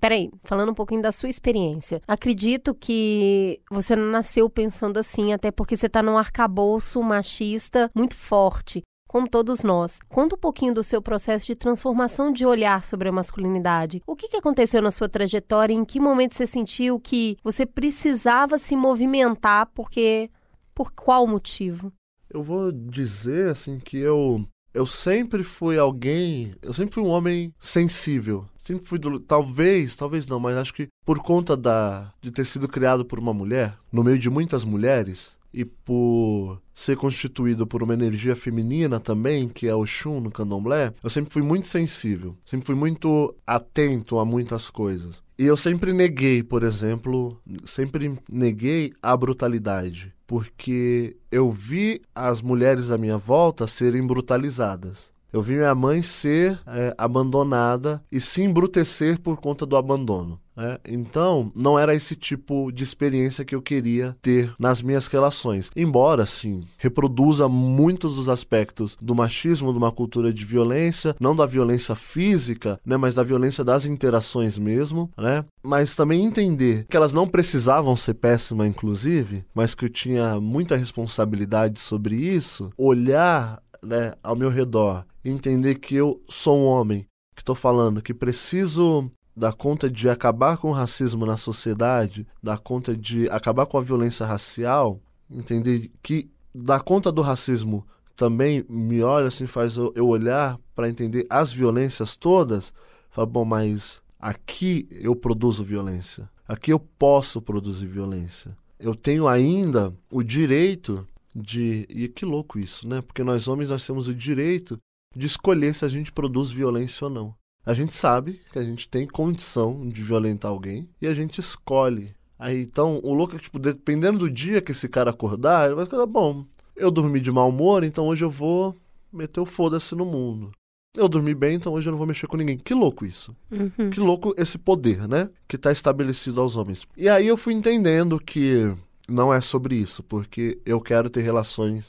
Peraí, falando um pouquinho da sua experiência. Acredito que você não nasceu pensando assim, até porque você está num arcabouço machista muito forte como todos nós. Conta um pouquinho do seu processo de transformação de olhar sobre a masculinidade. O que, que aconteceu na sua trajetória? Em que momento você sentiu que você precisava se movimentar? Porque por qual motivo? Eu vou dizer assim que eu eu sempre fui alguém, eu sempre fui um homem sensível. Sempre fui do, talvez, talvez não, mas acho que por conta da de ter sido criado por uma mulher, no meio de muitas mulheres, e por ser constituído por uma energia feminina também, que é o Shun no candomblé, eu sempre fui muito sensível, sempre fui muito atento a muitas coisas. E eu sempre neguei, por exemplo, sempre neguei a brutalidade, porque eu vi as mulheres à minha volta serem brutalizadas. Eu vi minha mãe ser é, abandonada e se embrutecer por conta do abandono. Né? Então, não era esse tipo de experiência que eu queria ter nas minhas relações. Embora, sim, reproduza muitos dos aspectos do machismo, de uma cultura de violência, não da violência física, né, mas da violência das interações mesmo, né? Mas também entender que elas não precisavam ser péssimas, inclusive, mas que eu tinha muita responsabilidade sobre isso, olhar né, ao meu redor, entender que eu sou um homem que estou falando que preciso dar conta de acabar com o racismo na sociedade, dar conta de acabar com a violência racial, entender que dar conta do racismo também me olha assim, faz eu, olhar para entender as violências todas, fala, bom, mas aqui eu produzo violência, aqui eu posso produzir violência. Eu tenho ainda o direito de. E que louco isso, né? Porque nós homens nós temos o direito de escolher se a gente produz violência ou não. A gente sabe que a gente tem condição de violentar alguém e a gente escolhe. Aí então, o louco é que, tipo, dependendo do dia que esse cara acordar, ele vai falar: bom, eu dormi de mau humor, então hoje eu vou meter o foda-se no mundo. Eu dormi bem, então hoje eu não vou mexer com ninguém. Que louco isso. Uhum. Que louco esse poder, né? Que está estabelecido aos homens. E aí eu fui entendendo que não é sobre isso, porque eu quero ter relações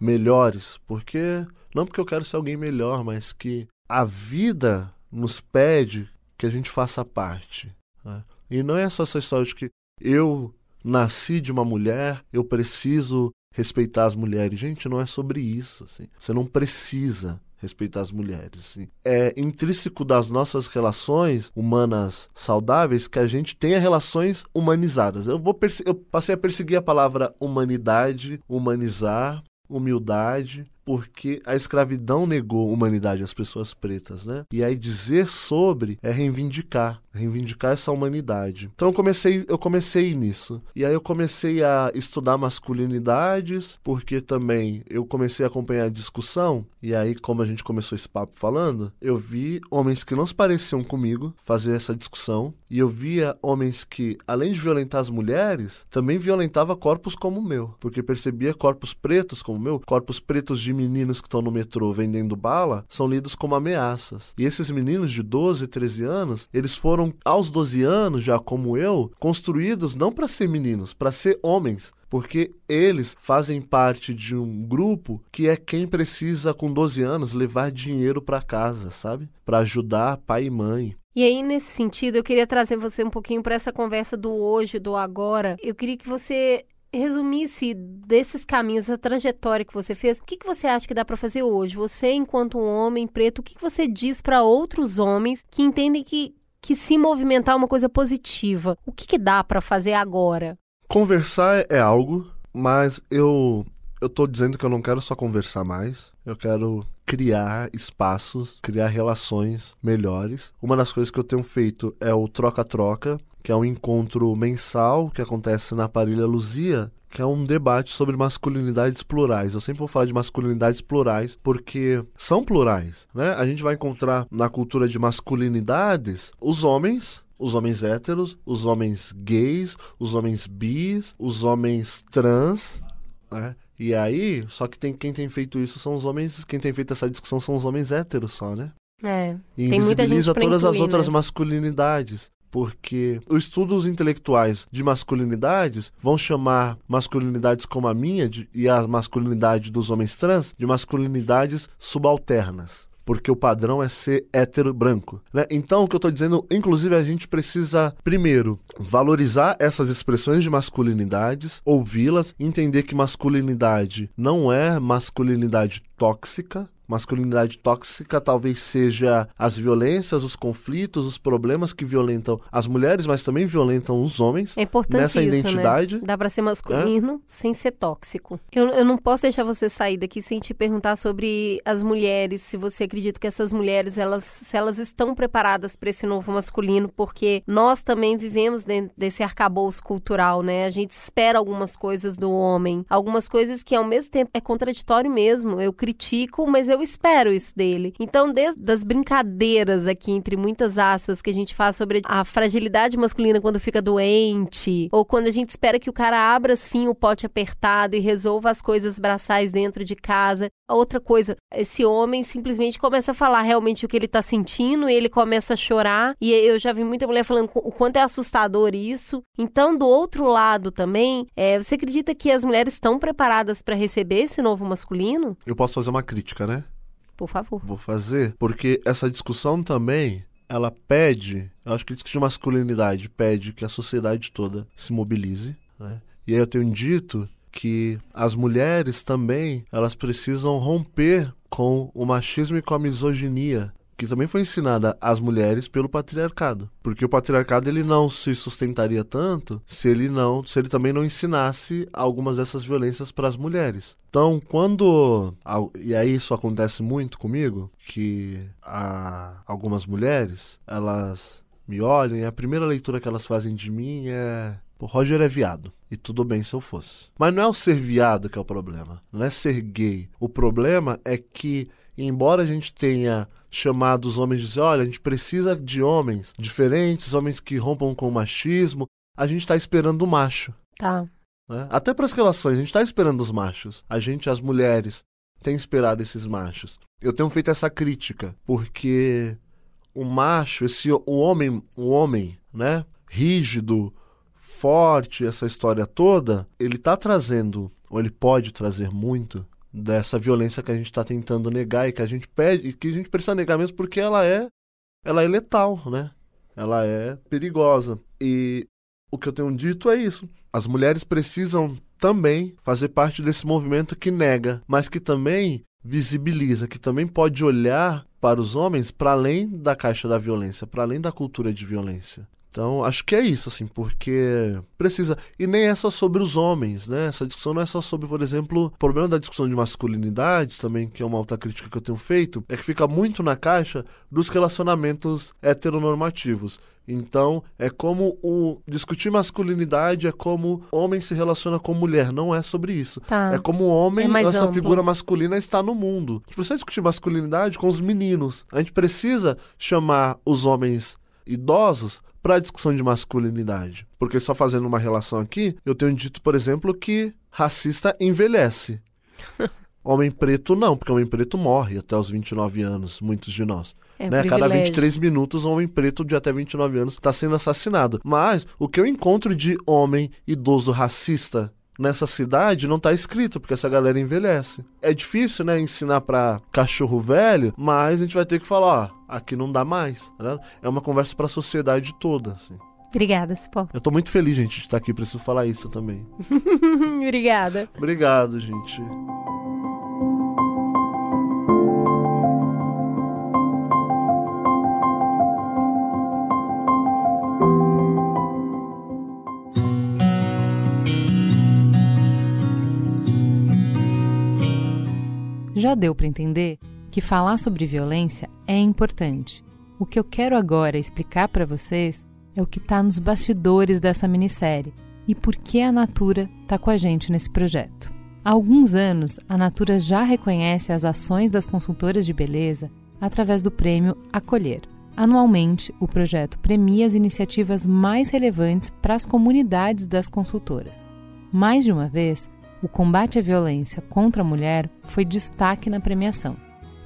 melhores, porque não porque eu quero ser alguém melhor, mas que a vida nos pede que a gente faça parte. Né? E não é só essa história de que eu nasci de uma mulher, eu preciso respeitar as mulheres. Gente, não é sobre isso. Assim. Você não precisa respeitar as mulheres. Assim. É intrínseco das nossas relações humanas saudáveis que a gente tenha relações humanizadas. Eu, vou eu passei a perseguir a palavra humanidade, humanizar, humildade, porque a escravidão negou humanidade às pessoas pretas, né? E aí dizer sobre é reivindicar, reivindicar essa humanidade. Então eu comecei, eu comecei nisso. E aí eu comecei a estudar masculinidades, porque também eu comecei a acompanhar a discussão, e aí como a gente começou esse papo falando, eu vi homens que não se pareciam comigo fazer essa discussão, e eu via homens que, além de violentar as mulheres, também violentava corpos como o meu, porque percebia corpos pretos como o meu, corpos pretos de meninos que estão no metrô vendendo bala, são lidos como ameaças. E esses meninos de 12, 13 anos, eles foram aos 12 anos, já como eu, construídos não para ser meninos, para ser homens porque eles fazem parte de um grupo que é quem precisa, com 12 anos, levar dinheiro para casa, sabe? Para ajudar pai e mãe. E aí, nesse sentido, eu queria trazer você um pouquinho para essa conversa do hoje, do agora. Eu queria que você resumisse desses caminhos, essa trajetória que você fez, o que, que você acha que dá para fazer hoje? Você, enquanto um homem preto, o que, que você diz para outros homens que entendem que, que se movimentar é uma coisa positiva? O que, que dá para fazer agora? Conversar é algo, mas eu eu dizendo que eu não quero só conversar mais, eu quero criar espaços, criar relações melhores. Uma das coisas que eu tenho feito é o troca-troca, que é um encontro mensal que acontece na Parilha Luzia, que é um debate sobre masculinidades plurais. Eu sempre vou falar de masculinidades plurais porque são plurais, né? A gente vai encontrar na cultura de masculinidades os homens os homens héteros, os homens gays, os homens bis, os homens trans, né? E aí, só que tem, quem tem feito isso são os homens, quem tem feito essa discussão são os homens héteros só, né? É. E tem muita gente invisibiliza todas as incluir, outras né? masculinidades. Porque os estudos intelectuais de masculinidades vão chamar masculinidades como a minha de- e a masculinidade dos homens trans de masculinidades subalternas. Porque o padrão é ser hétero branco. Né? Então, o que eu estou dizendo, inclusive, a gente precisa, primeiro, valorizar essas expressões de masculinidades, ouvi-las, entender que masculinidade não é masculinidade tóxica, Masculinidade tóxica talvez seja as violências, os conflitos, os problemas que violentam as mulheres, mas também violentam os homens. É importante Nessa isso, identidade, né? Dá pra ser masculino sem ser tóxico. Eu, eu não posso deixar você sair daqui sem te perguntar sobre as mulheres, se você acredita que essas mulheres, elas, se elas estão preparadas para esse novo masculino, porque nós também vivemos dentro desse arcabouço cultural, né? A gente espera algumas coisas do homem, algumas coisas que ao mesmo tempo é contraditório mesmo. Eu critico, mas eu espero isso dele. Então, desde as brincadeiras aqui, entre muitas aspas, que a gente faz sobre a fragilidade masculina quando fica doente, ou quando a gente espera que o cara abra sim o pote apertado e resolva as coisas braçais dentro de casa. Outra coisa, esse homem simplesmente começa a falar realmente o que ele tá sentindo e ele começa a chorar. E eu já vi muita mulher falando o quanto é assustador isso. Então, do outro lado também, é, você acredita que as mulheres estão preparadas para receber esse novo masculino? eu posso fazer uma crítica, né? Por favor. Vou fazer, porque essa discussão também, ela pede, eu acho que discutir masculinidade pede que a sociedade toda se mobilize, né? E aí eu tenho dito que as mulheres também, elas precisam romper com o machismo e com a misoginia que também foi ensinada às mulheres pelo patriarcado, porque o patriarcado ele não se sustentaria tanto se ele não, se ele também não ensinasse algumas dessas violências para as mulheres. Então, quando e aí isso acontece muito comigo, que algumas mulheres, elas me olham e a primeira leitura que elas fazem de mim é Roger é viado. E tudo bem se eu fosse. Mas não é o ser viado que é o problema. Não é ser gay. O problema é que, embora a gente tenha chamado os homens de dizer, olha, a gente precisa de homens diferentes, homens que rompam com o machismo, a gente está esperando o macho. Tá. né? Até para as relações, a gente está esperando os machos. A gente, as mulheres, tem esperado esses machos. Eu tenho feito essa crítica, porque o macho, esse o homem, o homem, né, rígido, forte, essa história toda, ele tá trazendo, ou ele pode trazer muito dessa violência que a gente está tentando negar e que a gente pede, e que a gente precisa negar mesmo porque ela é, ela é letal, né? Ela é perigosa. E o que eu tenho dito é isso. As mulheres precisam também fazer parte desse movimento que nega, mas que também visibiliza, que também pode olhar para os homens para além da caixa da violência, para além da cultura de violência. Então, acho que é isso, assim, porque precisa. E nem é só sobre os homens, né? Essa discussão não é só sobre, por exemplo, o problema da discussão de masculinidade, também, que é uma alta crítica que eu tenho feito, é que fica muito na caixa dos relacionamentos heteronormativos. Então, é como o discutir masculinidade é como homem se relaciona com mulher, não é sobre isso. Tá. É como o homem, É essa amplo. figura masculina está no mundo. A gente precisa discutir masculinidade com os meninos. A gente precisa chamar os homens idosos para a discussão de masculinidade. Porque só fazendo uma relação aqui, eu tenho dito, por exemplo, que racista envelhece. Homem preto não, porque homem preto morre até os 29 anos, muitos de nós. É né? Cada privilégio. 23 minutos, um homem preto de até 29 anos está sendo assassinado. Mas o que eu encontro de homem idoso racista nessa cidade não tá escrito, porque essa galera envelhece. É difícil, né, ensinar pra cachorro velho, mas a gente vai ter que falar, ó, aqui não dá mais. tá? É uma conversa pra sociedade toda, assim. Obrigada, Cipó. Eu tô muito feliz, gente, de estar aqui, preciso falar isso também. Obrigada. Obrigado, gente. Já deu para entender que falar sobre violência é importante. O que eu quero agora explicar para vocês é o que está nos bastidores dessa minissérie e por que a Natura está com a gente nesse projeto. Há alguns anos, a Natura já reconhece as ações das consultoras de beleza através do prêmio Acolher. Anualmente, o projeto premia as iniciativas mais relevantes para as comunidades das consultoras. Mais de uma vez, o combate à violência contra a mulher foi destaque na premiação.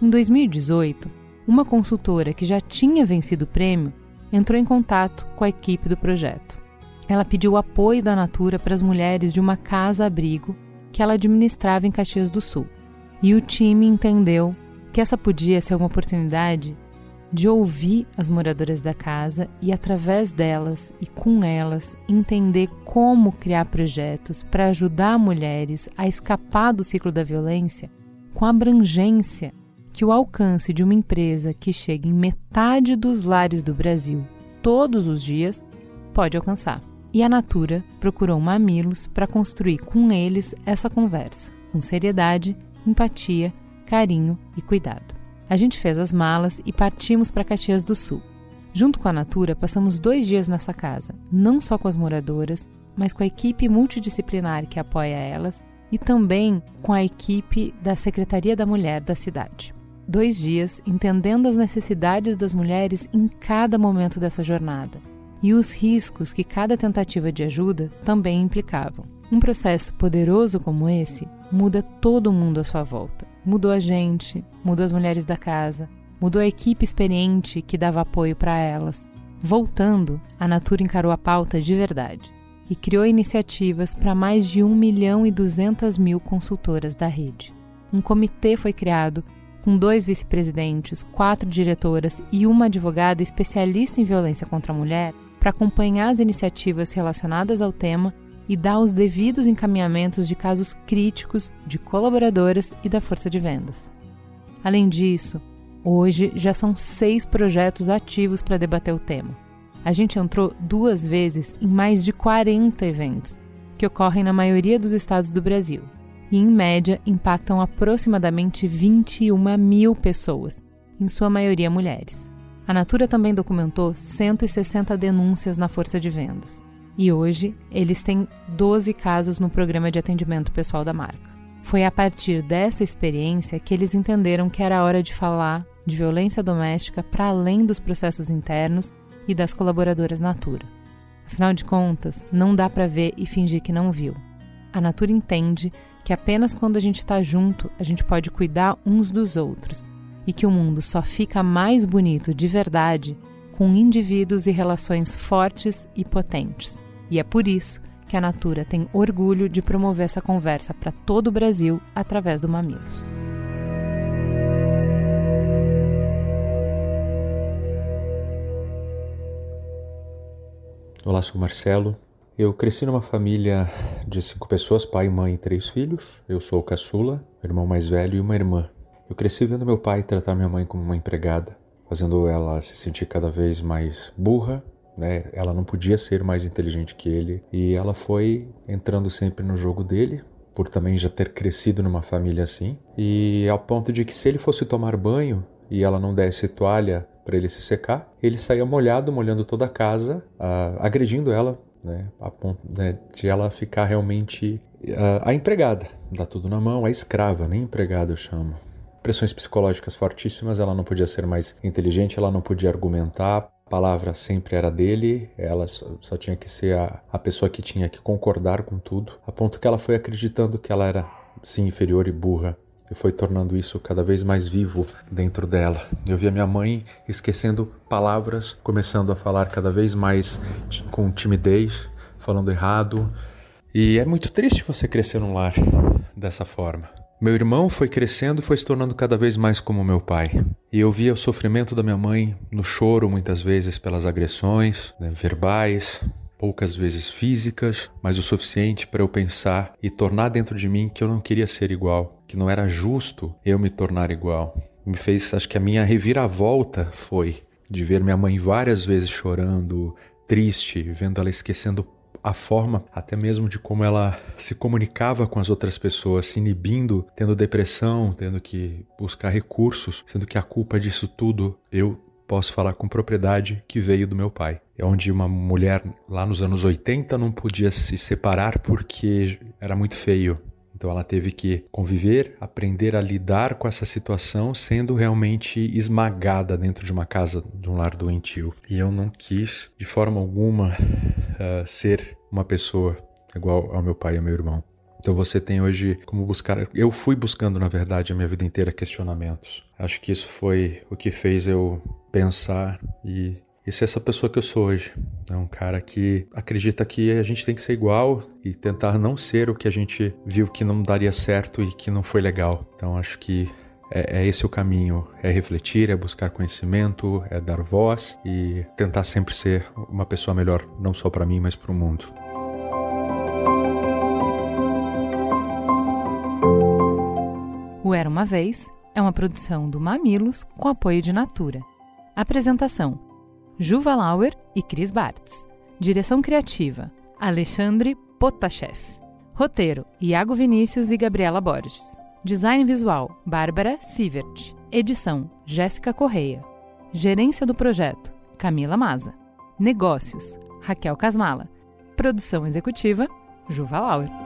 Em 2018, uma consultora que já tinha vencido o prêmio entrou em contato com a equipe do projeto. Ela pediu apoio da Natura para as mulheres de uma casa-abrigo que ela administrava em Caxias do Sul. E o time entendeu que essa podia ser uma oportunidade de ouvir as moradoras da casa e, através delas e com elas, entender como criar projetos para ajudar mulheres a escapar do ciclo da violência com a abrangência que o alcance de uma empresa que chega em metade dos lares do Brasil todos os dias pode alcançar. E a Natura procurou Mamilos para construir com eles essa conversa, com seriedade, empatia, carinho e cuidado. A gente fez as malas e partimos para Caxias do Sul. Junto com a Natura, passamos dois dias nessa casa, não só com as moradoras, mas com a equipe multidisciplinar que apoia elas e também com a equipe da Secretaria da Mulher da cidade. Dois dias entendendo as necessidades das mulheres em cada momento dessa jornada e os riscos que cada tentativa de ajuda também implicavam. Um processo poderoso como esse muda todo mundo à sua volta. Mudou a gente, mudou as mulheres da casa, mudou a equipe experiente que dava apoio para elas. Voltando, a Natura encarou a pauta de verdade e criou iniciativas para mais de 1 milhão e 200 mil consultoras da rede. Um comitê foi criado com dois vice-presidentes, quatro diretoras e uma advogada especialista em violência contra a mulher para acompanhar as iniciativas relacionadas ao tema e dar os devidos encaminhamentos de casos críticos de colaboradoras e da força de vendas. Além disso, hoje já são seis projetos ativos para debater o tema. A gente entrou duas vezes em mais de 40 eventos, que ocorrem na maioria dos estados do Brasil, e em média impactam aproximadamente 21 mil pessoas, em sua maioria mulheres. A Natura também documentou 160 denúncias na força de vendas. E hoje, eles têm 12 casos no programa de atendimento pessoal da marca. Foi a partir dessa experiência que eles entenderam que era hora de falar de violência doméstica para além dos processos internos e das colaboradoras Natura. Afinal de contas, não dá para ver e fingir que não viu. A Natura entende que apenas quando a gente está junto a gente pode cuidar uns dos outros e que o mundo só fica mais bonito de verdade com indivíduos e relações fortes e potentes. E é por isso que a Natura tem orgulho de promover essa conversa para todo o Brasil através do Mamilos. Olá, sou Marcelo. Eu cresci numa família de cinco pessoas, pai, mãe e três filhos. Eu sou o caçula, irmão mais velho e uma irmã. Eu cresci vendo meu pai tratar minha mãe como uma empregada, fazendo ela se sentir cada vez mais burra né? Ela não podia ser mais inteligente que ele e ela foi entrando sempre no jogo dele, por também já ter crescido numa família assim, e ao ponto de que se ele fosse tomar banho e ela não desse toalha para ele se secar, ele saía molhado, molhando toda a casa, uh, agredindo ela, né, a ponto né, de ela ficar realmente uh, a empregada, dá tudo na mão, a escrava, nem empregada eu chamo. Pressões psicológicas fortíssimas, ela não podia ser mais inteligente, ela não podia argumentar, a palavra sempre era dele, ela só, só tinha que ser a, a pessoa que tinha que concordar com tudo, a ponto que ela foi acreditando que ela era sim inferior e burra e foi tornando isso cada vez mais vivo dentro dela. Eu via minha mãe esquecendo palavras, começando a falar cada vez mais com timidez, falando errado. E é muito triste você crescer num lar dessa forma. Meu irmão foi crescendo e foi se tornando cada vez mais como meu pai. E eu via o sofrimento da minha mãe no choro, muitas vezes pelas agressões né, verbais, poucas vezes físicas, mas o suficiente para eu pensar e tornar dentro de mim que eu não queria ser igual, que não era justo eu me tornar igual. Me fez, acho que a minha reviravolta foi de ver minha mãe várias vezes chorando, triste, vendo ela esquecendo a forma até mesmo de como ela se comunicava com as outras pessoas, se inibindo, tendo depressão, tendo que buscar recursos, sendo que a culpa disso tudo eu posso falar com propriedade que veio do meu pai. É onde uma mulher lá nos anos 80 não podia se separar porque era muito feio. Então ela teve que conviver, aprender a lidar com essa situação, sendo realmente esmagada dentro de uma casa, de um lar doentio. E eu não quis, de forma alguma, uh, ser uma pessoa igual ao meu pai e ao meu irmão. Então você tem hoje como buscar. Eu fui buscando, na verdade, a minha vida inteira questionamentos. Acho que isso foi o que fez eu pensar e, e ser essa pessoa que eu sou hoje. É um cara que acredita que a gente tem que ser igual e tentar não ser o que a gente viu que não daria certo e que não foi legal. Então acho que é, é, esse o caminho: é refletir, é buscar conhecimento, é dar voz e tentar sempre ser uma pessoa melhor, não só para mim, mas para o mundo. O Era uma Vez é uma produção do Mamilos com apoio de Natura. Apresentação: Juva Lauer e Cris Bartz. Direção criativa: Alexandre Potashev. Roteiro: Iago Vinícius e Gabriela Borges. Design visual: Bárbara Sievert. Edição: Jéssica Correia. Gerência do projeto: Camila Maza. Negócios: Raquel Casmala. Produção executiva: Juva Lauer.